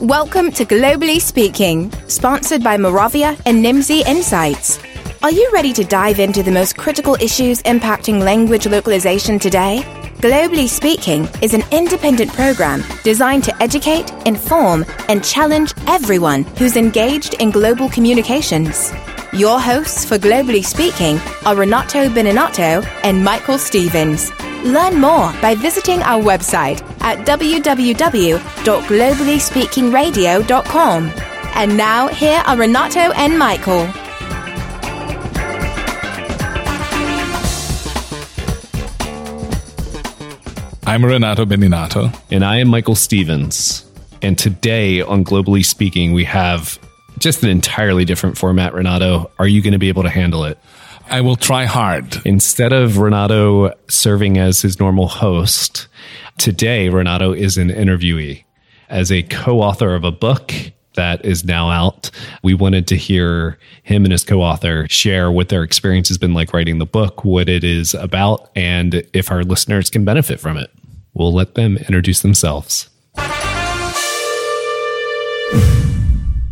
Welcome to Globally Speaking, sponsored by Moravia and Nimdzi Insights. Are you ready to dive into the most critical issues impacting language localization today? Globally Speaking is an independent program designed to educate, inform, and challenge everyone who's engaged in global communications. Your hosts for Globally Speaking are Renato Beninatto and Michael Stevens. Learn more by visiting our website at www.globallyspeakingradio.com. And now, here are Renato and Michael. I'm Renato Beninatto. And I am Michael Stevens. And today on Globally Speaking, we have just an entirely different format, Renato. Are you going to be able to handle it? I will try hard. Instead of Renato serving as his normal host, today Renato is an interviewee. As a co author of a book that is now out, we wanted to hear him and his co author share what their experience has been like writing the book, what it is about, and if our listeners can benefit from it. We'll let them introduce themselves.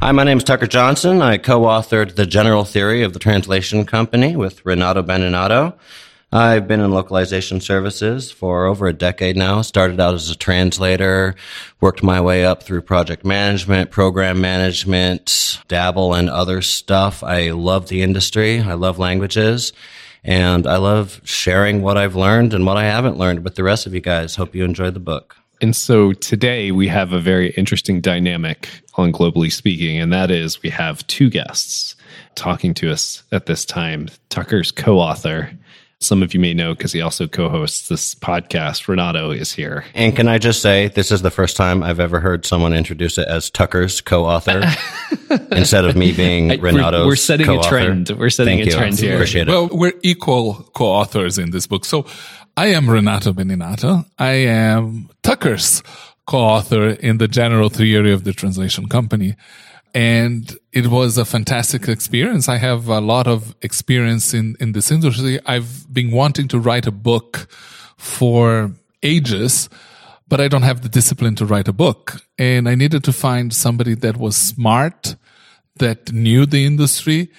Hi, my name is Tucker Johnson. I co-authored The General Theory of the Translation Company with Renato Beninatto. I've been in localization services for over a decade now. Started out as a translator, worked my way up through project management, program management, dabble in other stuff. I love the industry. I love languages. And I love sharing what I've learned and what I haven't learned with the rest of you guys. Hope you enjoyed the book. And so today we have a very interesting dynamic on Globally Speaking, and that is we have two guests talking to us at this time. Tucker's co author, some of you may know because he also co hosts this podcast, Renato, is here. And can I just say, this is the first time I've ever heard someone introduce it as Tucker's co author instead of me being Renato's we're, we're setting co-author. a trend. We're setting Thank a you. trend here. Appreciate it. Well, we're equal co-authors in this book. So I am Renato Beninatto. I am Tucker's co-author in the general theory of the translation company. And it was a fantastic experience. I have a lot of experience in, in this industry. I've been wanting to write a book for ages, but I don't have the discipline to write a book. And I needed to find somebody that was smart, that knew the industry,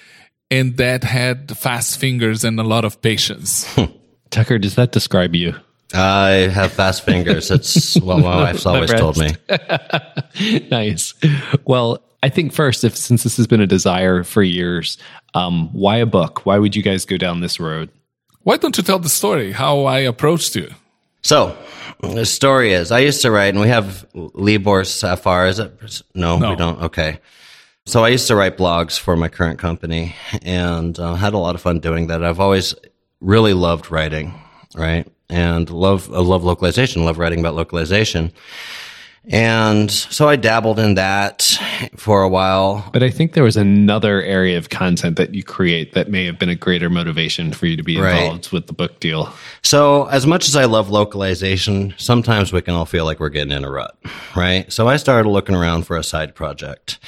and that had fast fingers and a lot of patience. Tucker, does that describe you? I have fast fingers. It's what my wife's always told me. nice. Well, I think first, if since this has been a desire for years, um, why a book? Why would you guys go down this road? Why don't you tell the story, how I approached you? So, the story is I used to write, and we have Libor Safar. Is it? No, No. we don't. Okay. So, I used to write blogs for my current company and uh, had a lot of fun doing that. I've always really loved writing, right? And love, I love localization, love writing about localization. And so I dabbled in that for a while. But I think there was another area of content that you create that may have been a greater motivation for you to be Right. involved with the book deal. So, as much as I love localization, sometimes we can all feel like we're getting in a rut, right? So, I started looking around for a side project.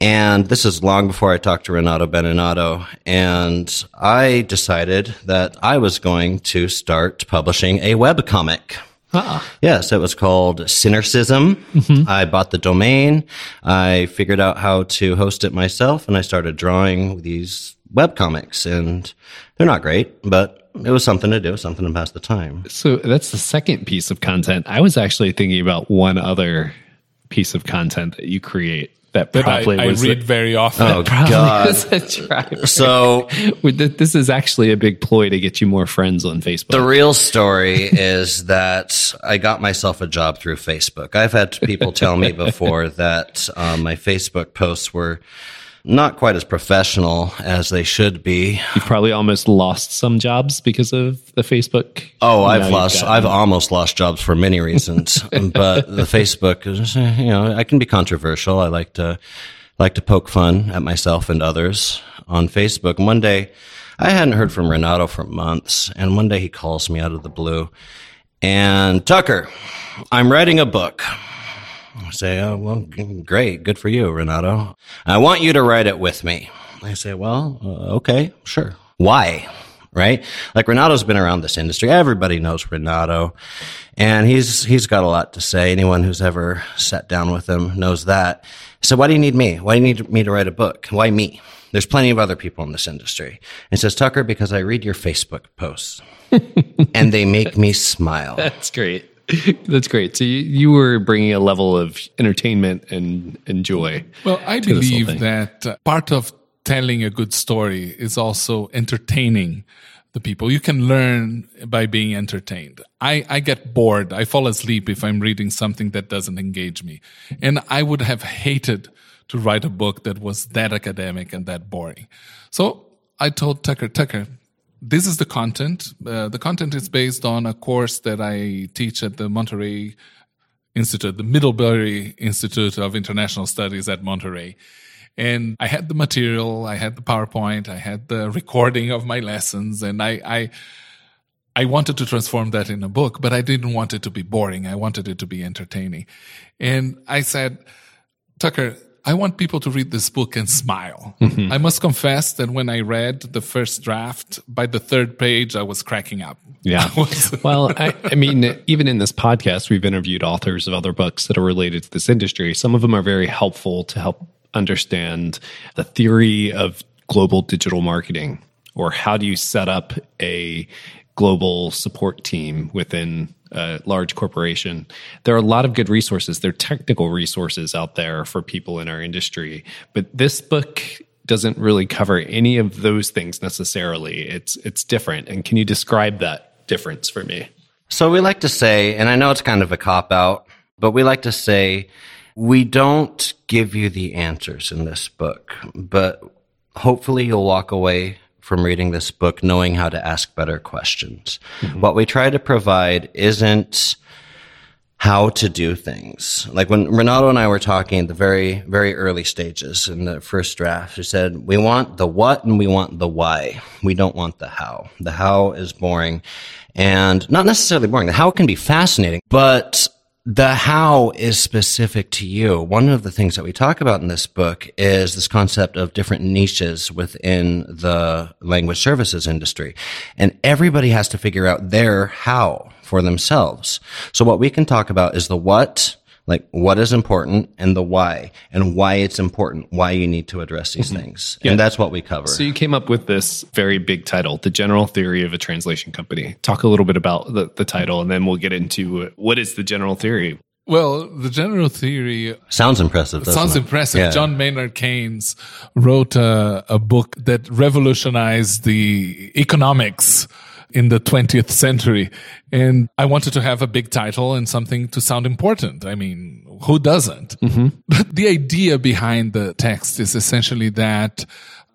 And this is long before I talked to Renato Beninatto. And I decided that I was going to start publishing a webcomic. Uh-uh. Yes, it was called Cynicism. Mm-hmm. I bought the domain. I figured out how to host it myself and I started drawing these webcomics and they're not great, but it was something to do, something to pass the time. So that's the second piece of content. I was actually thinking about one other piece of content that you create that That I, probably I was read very often. Oh, probably God. was a. So This is actually a big ploy to get you more friends on Facebook. the real story is that I got myself a job through Facebook. I've had people tell me before that um, my Facebook posts were not quite as professional as they should be. You've probably almost lost some jobs because of the Facebook. Oh, I've lost, I've almost lost jobs for many reasons, but the Facebook is, you know, I can be controversial. I like to, like to poke fun at myself and others on Facebook. And one day I hadn't heard from Renato for months. And one day he calls me out of the blue and Tucker, I'm writing a book. I say, oh, well, great. Good for you, Renato. I want you to write it with me. I say, well, uh, okay, sure. Why? right? Like Renato's been around this industry. Everybody knows Renato and he's, he's got a lot to say. Anyone who's ever sat down with him knows that. So why do you need me? Why do you need me to write a book? Why me? There's plenty of other people in this industry. And says, Tucker, because I read your Facebook posts and they make me smile. That's great. That's great. So you, you were bringing a level of entertainment and, and joy. Well, I believe that uh, part of telling a good story is also entertaining the people. You can learn by being entertained. I, I get bored. I fall asleep if I'm reading something that doesn't engage me. And I would have hated to write a book that was that academic and that boring. So I told Tucker, Tucker, this is the content. Uh, the content is based on a course that I teach at the Monterey Institute, the Middlebury Institute of International Studies at Monterey. And I had the material, I had the PowerPoint, I had the recording of my lessons, and I, I, I wanted to transform that in a book, but I didn't want it to be boring. I wanted it to be entertaining. And I said, Tucker, I want people to read this book and smile. Mm-hmm. I must confess that when I read the first draft, by the third page, I was cracking up. Yeah. well, I, I, mean, even in this podcast, we've interviewed authors of other books that are related to this industry. Some of them are very helpful to help understand the theory of global digital marketing or how do you set up a global support team within a large corporation. There are a lot of good resources. There are technical resources out there for people in our industry. But this book doesn't really cover any of those things necessarily. It's it's different. And can you describe that difference for me? So we like to say, and I know it's kind of a cop out, but we like to say we don't give you the answers in this book, but hopefully you'll walk away from reading this book knowing how to ask better questions. Mm-hmm. What we try to provide isn't how to do things. Like when Renato and I were talking at the very, very early stages in the first draft, he said, we want the what and we want the why. We don't want the how. The how is boring and not necessarily boring. The how can be fascinating, but the how is specific to you. One of the things that we talk about in this book is this concept of different niches within the language services industry. And everybody has to figure out their how for themselves. So what we can talk about is the what, like what is important and the why and why it's important, why you need to address these mm-hmm. things. Yeah. And that's what we cover. So you came up with this very big title, The General Theory of a Translation Company. Talk a little bit about the, the title and then we'll get into what is the general theory. Well, the general theory sounds impressive. sounds it? impressive. Yeah. John Maynard Keynes wrote a, a book that revolutionized the economics in the 20th century. And I wanted to have a big title and something to sound important. I mean, who doesn't? Mm-hmm. But the idea behind the text is essentially that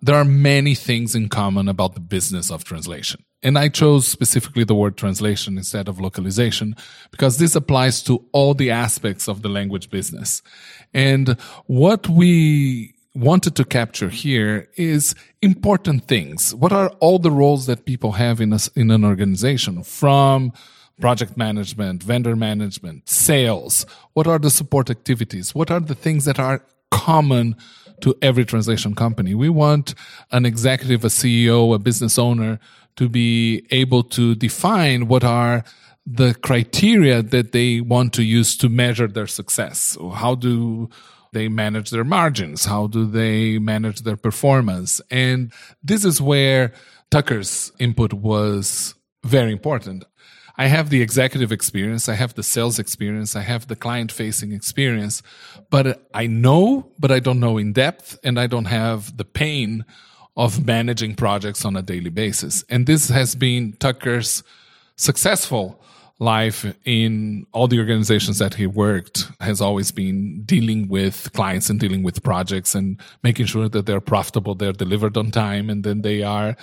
there are many things in common about the business of translation. And I chose specifically the word translation instead of localization because this applies to all the aspects of the language business. And what we wanted to capture here is important things. What are all the roles that people have in a, in an organization from project management, vendor management, sales? What are the support activities? What are the things that are common to every translation company? We want an executive, a CEO, a business owner to be able to define what are the criteria that they want to use to measure their success. How do they manage their margins? How do they manage their performance? And this is where Tucker's input was very important. I have the executive experience, I have the sales experience, I have the client facing experience, but I know, but I don't know in depth, and I don't have the pain of managing projects on a daily basis. And this has been Tucker's successful life in all the organizations that he worked has always been dealing with clients and dealing with projects and making sure that they're profitable, they're delivered on time, and then they are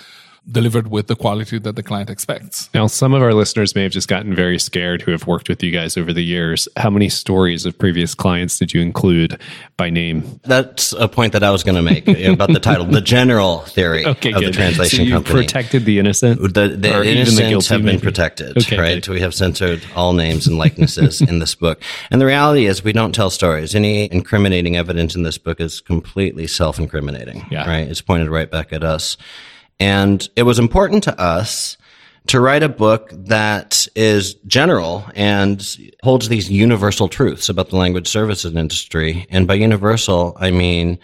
delivered with the quality that the client expects. Now, some of our listeners may have just gotten very scared who have worked with you guys over the years. How many stories of previous clients did you include by name? That's a point that I was going to make about the title, the general theory okay, of good. the translation so you company. protected the innocent? The, the innocents the have maybe? been protected, okay, right? So we have censored all names and likenesses in this book. And the reality is we don't tell stories. Any incriminating evidence in this book is completely self-incriminating, yeah. right? It's pointed right back at us. And it was important to us to write a book that is general and holds these universal truths about the language services industry. And by universal, I mean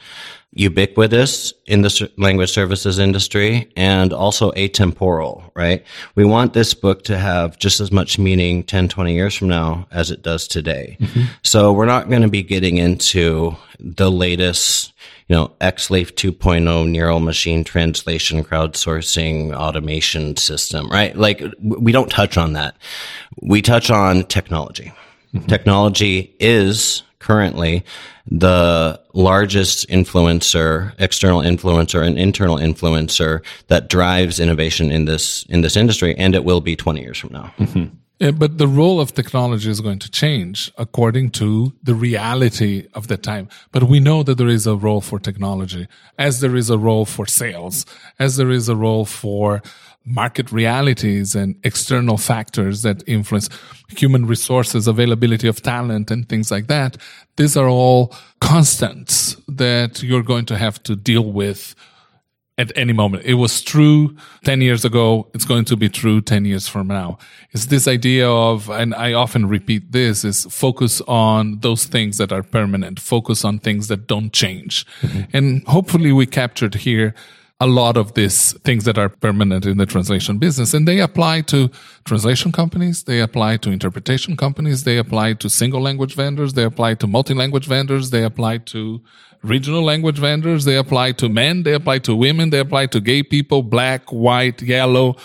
ubiquitous in the language services industry and also atemporal, right? We want this book to have just as much meaning 10, 20 years from now as it does today. Mm-hmm. So we're not going to be getting into the latest, you know, XLIFF 2.0 neural machine translation, crowdsourcing, automation system, right? Like we don't touch on that. We touch on technology. Mm-hmm. Technology is currently the largest influencer, external influencer and internal influencer that drives innovation in this, in this industry. And it will be 20 years from now. Mm-hmm. Yeah, but the role of technology is going to change according to the reality of the time. But we know that there is a role for technology, as there is a role for sales, as there is a role for market realities and external factors that influence human resources, availability of talent and things like that. These are all constants that you're going to have to deal with at any moment. It was true 10 years ago. It's going to be true 10 years from now. It's this idea of, and I often repeat this, is focus on those things that are permanent, focus on things that don't change. Mm-hmm. And hopefully we captured here a lot of these things that are permanent in the translation business and they apply to translation companies they apply to interpretation companies they apply to single language vendors they apply to multi-language vendors they apply to regional language vendors they apply to men they apply to women they apply to gay people black white yellow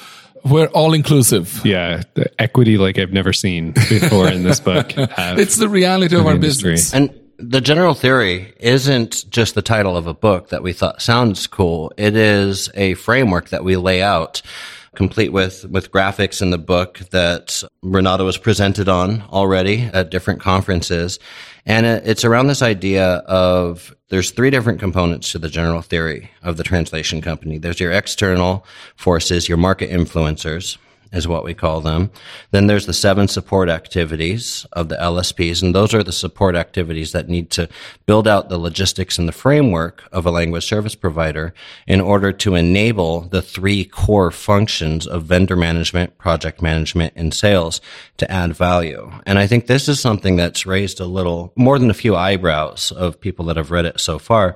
we're all inclusive. Yeah, equity like I've never seen before in this book. it's the reality of our industry. business. And the general theory isn't just the title of a book that we thought sounds cool. It is a framework that we lay out complete with, with graphics in the book that Renato was presented on already at different conferences. And it's around this idea of there's three different components to the general theory of the translation company. There's your external forces, your market influencers, is what we call them. Then there's the seven support activities of the LSPs, and those are the support activities that need to build out the logistics and the framework of a language service provider in order to enable the three core functions of vendor management, project management, and sales to add value. And I think this is something that's raised a little more than a few eyebrows of people that have read it so far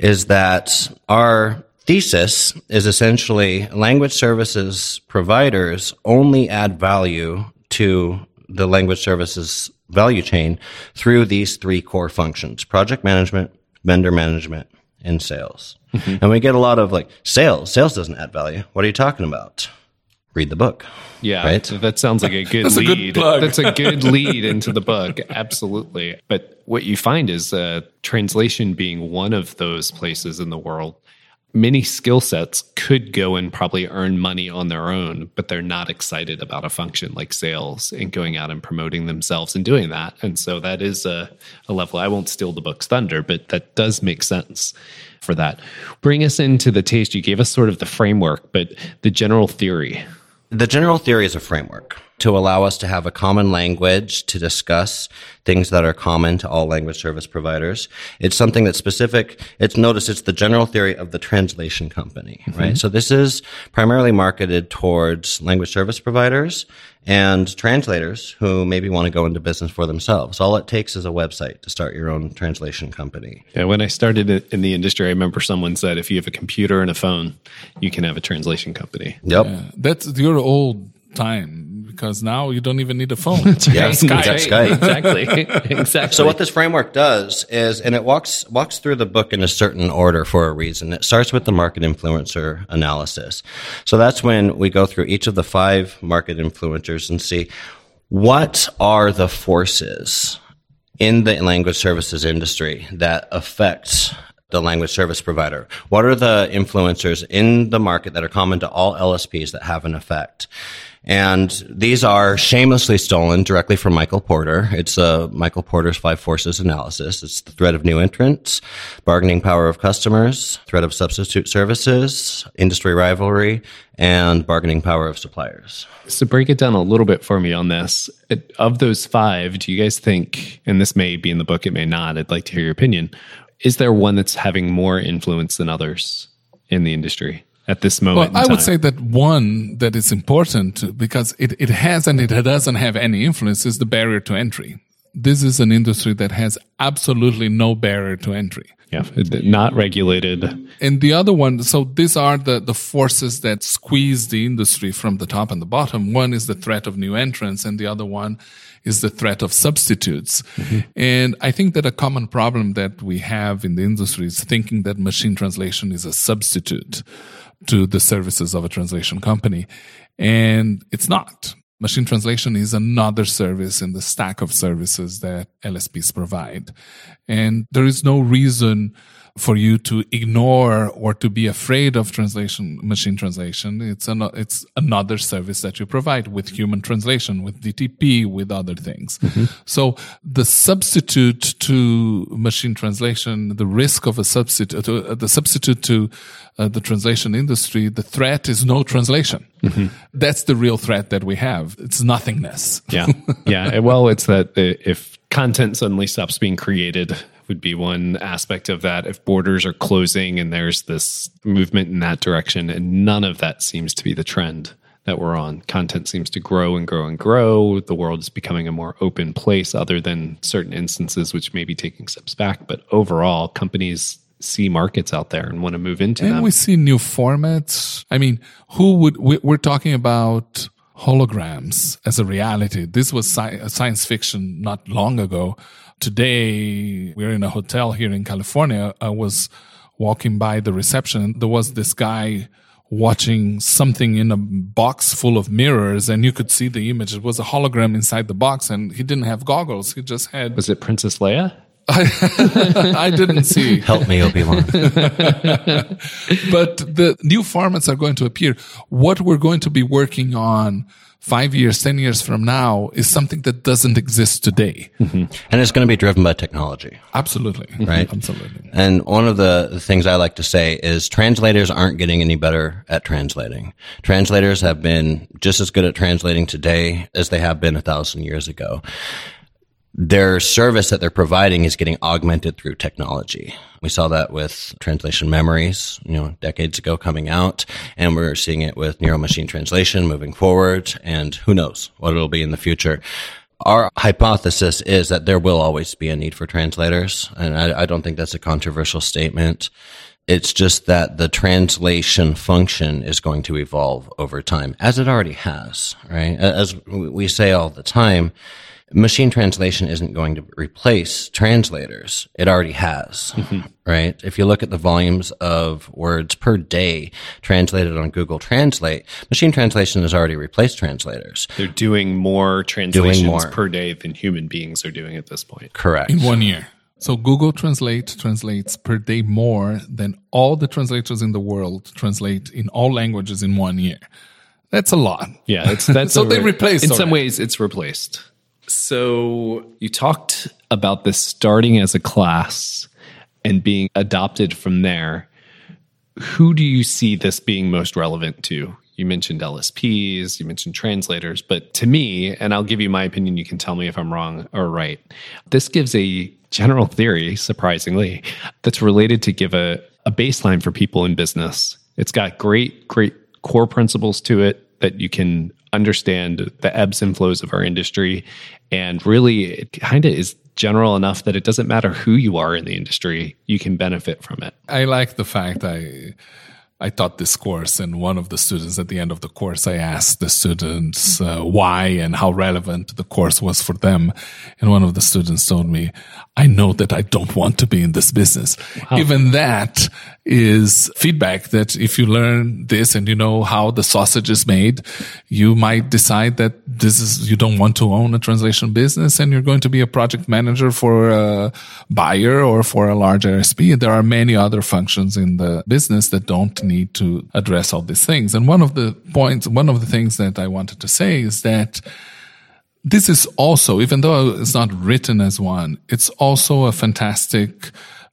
is that our thesis is essentially language services providers only add value to the language services value chain through these three core functions project management, vendor management, and sales. Mm-hmm. And we get a lot of like sales. Sales doesn't add value. What are you talking about? Read the book. Yeah, right? that sounds like a good That's lead. A good That's a good lead into the book. Absolutely. But what you find is uh, translation being one of those places in the world many skill sets could go and probably earn money on their own, but they're not excited about a function like sales and going out and promoting themselves and doing that. And so that is a, a level. I won't steal the book's thunder, but that does make sense for that. Bring us into the taste. You gave us sort of the framework, but the general theory. The general theory is a framework to allow us to have a common language to discuss things that are common to all language service providers. It's something that's specific. It's notice it's the general theory of the translation company, mm-hmm. right? So this is primarily marketed towards language service providers and translators who maybe want to go into business for themselves. All it takes is a website to start your own translation company. Yeah, when I started in the industry, I remember someone said if you have a computer and a phone, you can have a translation company. Yep. Yeah, that's your old time because now you don't even need a phone. yeah, Skype. Skype. exactly. exactly. So what this framework does is, and it walks walks through the book in a certain order for a reason. It starts with the market influencer analysis. So that's when we go through each of the five market influencers and see what are the forces in the language services industry that affect the language service provider? What are the influencers in the market that are common to all LSPs that have an effect? And these are shamelessly stolen directly from Michael Porter. It's uh, Michael Porter's five forces analysis. It's the threat of new entrants, bargaining power of customers, threat of substitute services, industry rivalry, and bargaining power of suppliers. So break it down a little bit for me on this. Of those five, do you guys think, and this may be in the book, it may not, I'd like to hear your opinion. Is there one that's having more influence than others in the industry? At this moment. Well, I would say that one that is important because it, it has and it doesn't have any influence is the barrier to entry. This is an industry that has absolutely no barrier to entry. Yeah, not regulated. And the other one, so these are the, the forces that squeeze the industry from the top and the bottom. One is the threat of new entrants, and the other one is the threat of substitutes. Mm-hmm. And I think that a common problem that we have in the industry is thinking that machine translation is a substitute to the services of a translation company. And it's not. Machine translation is another service in the stack of services that LSPs provide. And there is no reason for you to ignore or to be afraid of translation, machine translation. It's an, it's another service that you provide with human translation, with DTP, with other things. Mm-hmm. So the substitute to machine translation, the risk of a substitute, uh, the substitute to uh, the translation industry, the threat is no translation. Mm-hmm. That's the real threat that we have. It's nothingness. yeah. Yeah. Well, it's that if content suddenly stops being created would be one aspect of that. If borders are closing and there's this movement in that direction, and none of that seems to be the trend that we're on. Content seems to grow and grow and grow. The world is becoming a more open place, other than certain instances which may be taking steps back. But overall, companies see markets out there and want to move into and them. we see new formats. I mean, who would, we're talking about holograms as a reality. This was sci- science fiction not long ago. Today, we're in a hotel here in California. I was walking by the reception. There was this guy watching something in a box full of mirrors and you could see the image. It was a hologram inside the box and he didn't have goggles. He just had. Was it Princess Leia? I didn't see. Help me, Obi Wan. but the new formats are going to appear. What we're going to be working on five years, 10 years from now is something that doesn't exist today. Mm-hmm. And it's going to be driven by technology. Absolutely. Right. Absolutely. And one of the things I like to say is translators aren't getting any better at translating. Translators have been just as good at translating today as they have been a thousand years ago their service that they're providing is getting augmented through technology. We saw that with translation memories, you know, decades ago coming out, and we're seeing it with neural machine translation moving forward, and who knows what it'll be in the future. Our hypothesis is that there will always be a need for translators, and I, I don't think that's a controversial statement. It's just that the translation function is going to evolve over time, as it already has, right? As we say all the time, machine translation isn't going to replace translators. It already has, mm-hmm. right? If you look at the volumes of words per day translated on Google Translate, machine translation has already replaced translators. They're doing more translations doing more. per day than human beings are doing at this point. Correct. In one year. So Google Translate translates per day more than all the translators in the world translate in all languages in one year. That's a lot. Yeah, it's that's so they replaced. In already. some ways, it's replaced. So you talked about this starting as a class and being adopted from there. Who do you see this being most relevant to? You mentioned LSPs, you mentioned translators, but to me, and I'll give you my opinion, you can tell me if I'm wrong or right. This gives a general theory, surprisingly, that's related to give a, a baseline for people in business. It's got great, great core principles to it that you can understand the ebbs and flows of our industry. And really, it kind of is general enough that it doesn't matter who you are in the industry, you can benefit from it. I like the fact I I taught this course, and one of the students at the end of the course, I asked the students uh, why and how relevant the course was for them. And one of the students told me, I know that I don't want to be in this business. Wow. Even that is feedback that if you learn this and you know how the sausage is made, you might decide that this is, you don't want to own a translation business and you're going to be a project manager for a buyer or for a large RSP. There are many other functions in the business that don't need to address all these things. And one of the points, one of the things that I wanted to say is that this is also, even though it's not written as one, it's also a fantastic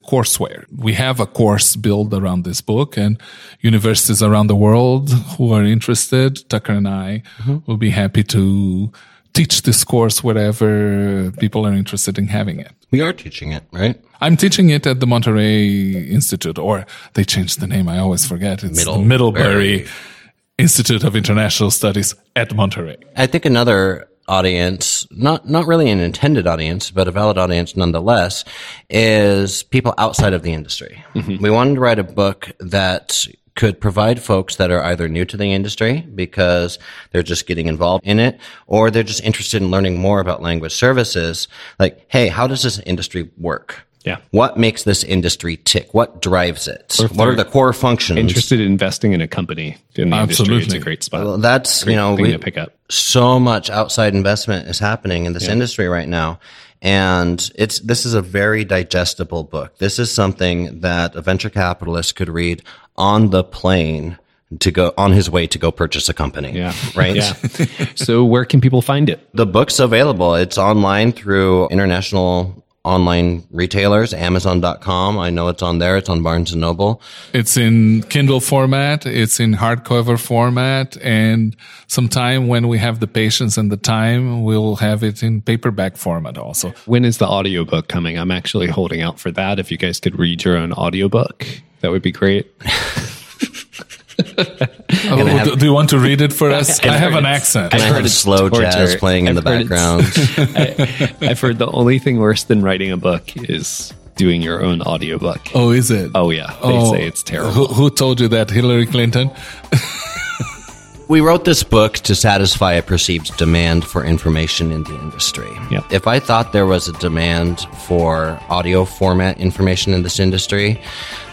courseware. We have a course built around this book and universities around the world who are interested, Tucker and I mm-hmm. will be happy to teach this course wherever people are interested in having it. We are teaching it, right? I'm teaching it at the Monterey Institute, or they changed the name. I always forget. It's Middle- the Middlebury Institute of International Studies at Monterey. I think another audience, not not really an intended audience, but a valid audience nonetheless, is people outside of the industry. Mm-hmm. We wanted to write a book that could provide folks that are either new to the industry because they're just getting involved in it or they're just interested in learning more about language services like hey how does this industry work Yeah. what makes this industry tick what drives it what are the core functions Interested in investing in a company in the industry. It's a great spot. Well, that's Great you know thing we, to pick up. so much outside investment is happening in this industry right now and it's this is a very digestible book this is something that a venture capitalist could read on the plane to go on his way to go purchase a company Yeah. right Yeah. so where can people find it? the book's available it's online through international online retailers amazon.com i know it's on there it's on barnes and noble It's in Kindle format. It's in hardcover format. And sometime when we have the patience and the time, we'll have it in paperback format also. When is the audiobook coming? I'm actually holding out for that. If you guys could read your own audiobook, that would be great. Oh, have- do, do you want to read it for us? I have an accent. and i heard have it's slow jazz playing in I've the heard it's- background I've heard the only thing worse than writing a book is doing your own audiobook. Oh, is it? Oh yeah, they Oh, say it's terrible. Who, who told you that? Hillary Clinton? We wrote this book to satisfy a perceived demand for information in the industry. Yep. If I thought there was a demand for audio format information in this industry,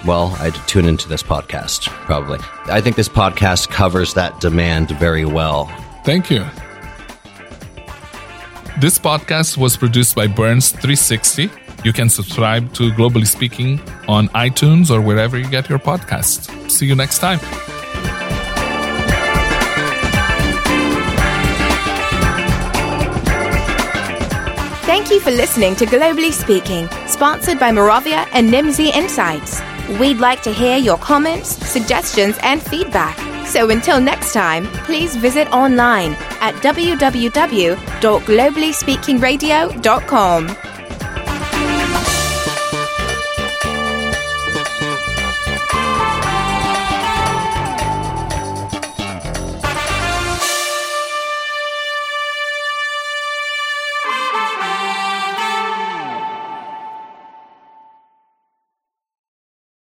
well, I'd tune into this podcast, probably. I think this podcast covers that demand very well. Thank you. This podcast was produced by Burns 360. You can subscribe to Globally Speaking on iTunes or wherever you get your podcasts. See you next time. Thank you for listening to Globally Speaking, sponsored by Moravia and Nimdzi Insights. We'd like to hear your comments, suggestions, and feedback. So until next time, please visit online at www.globallyspeakingradio.com.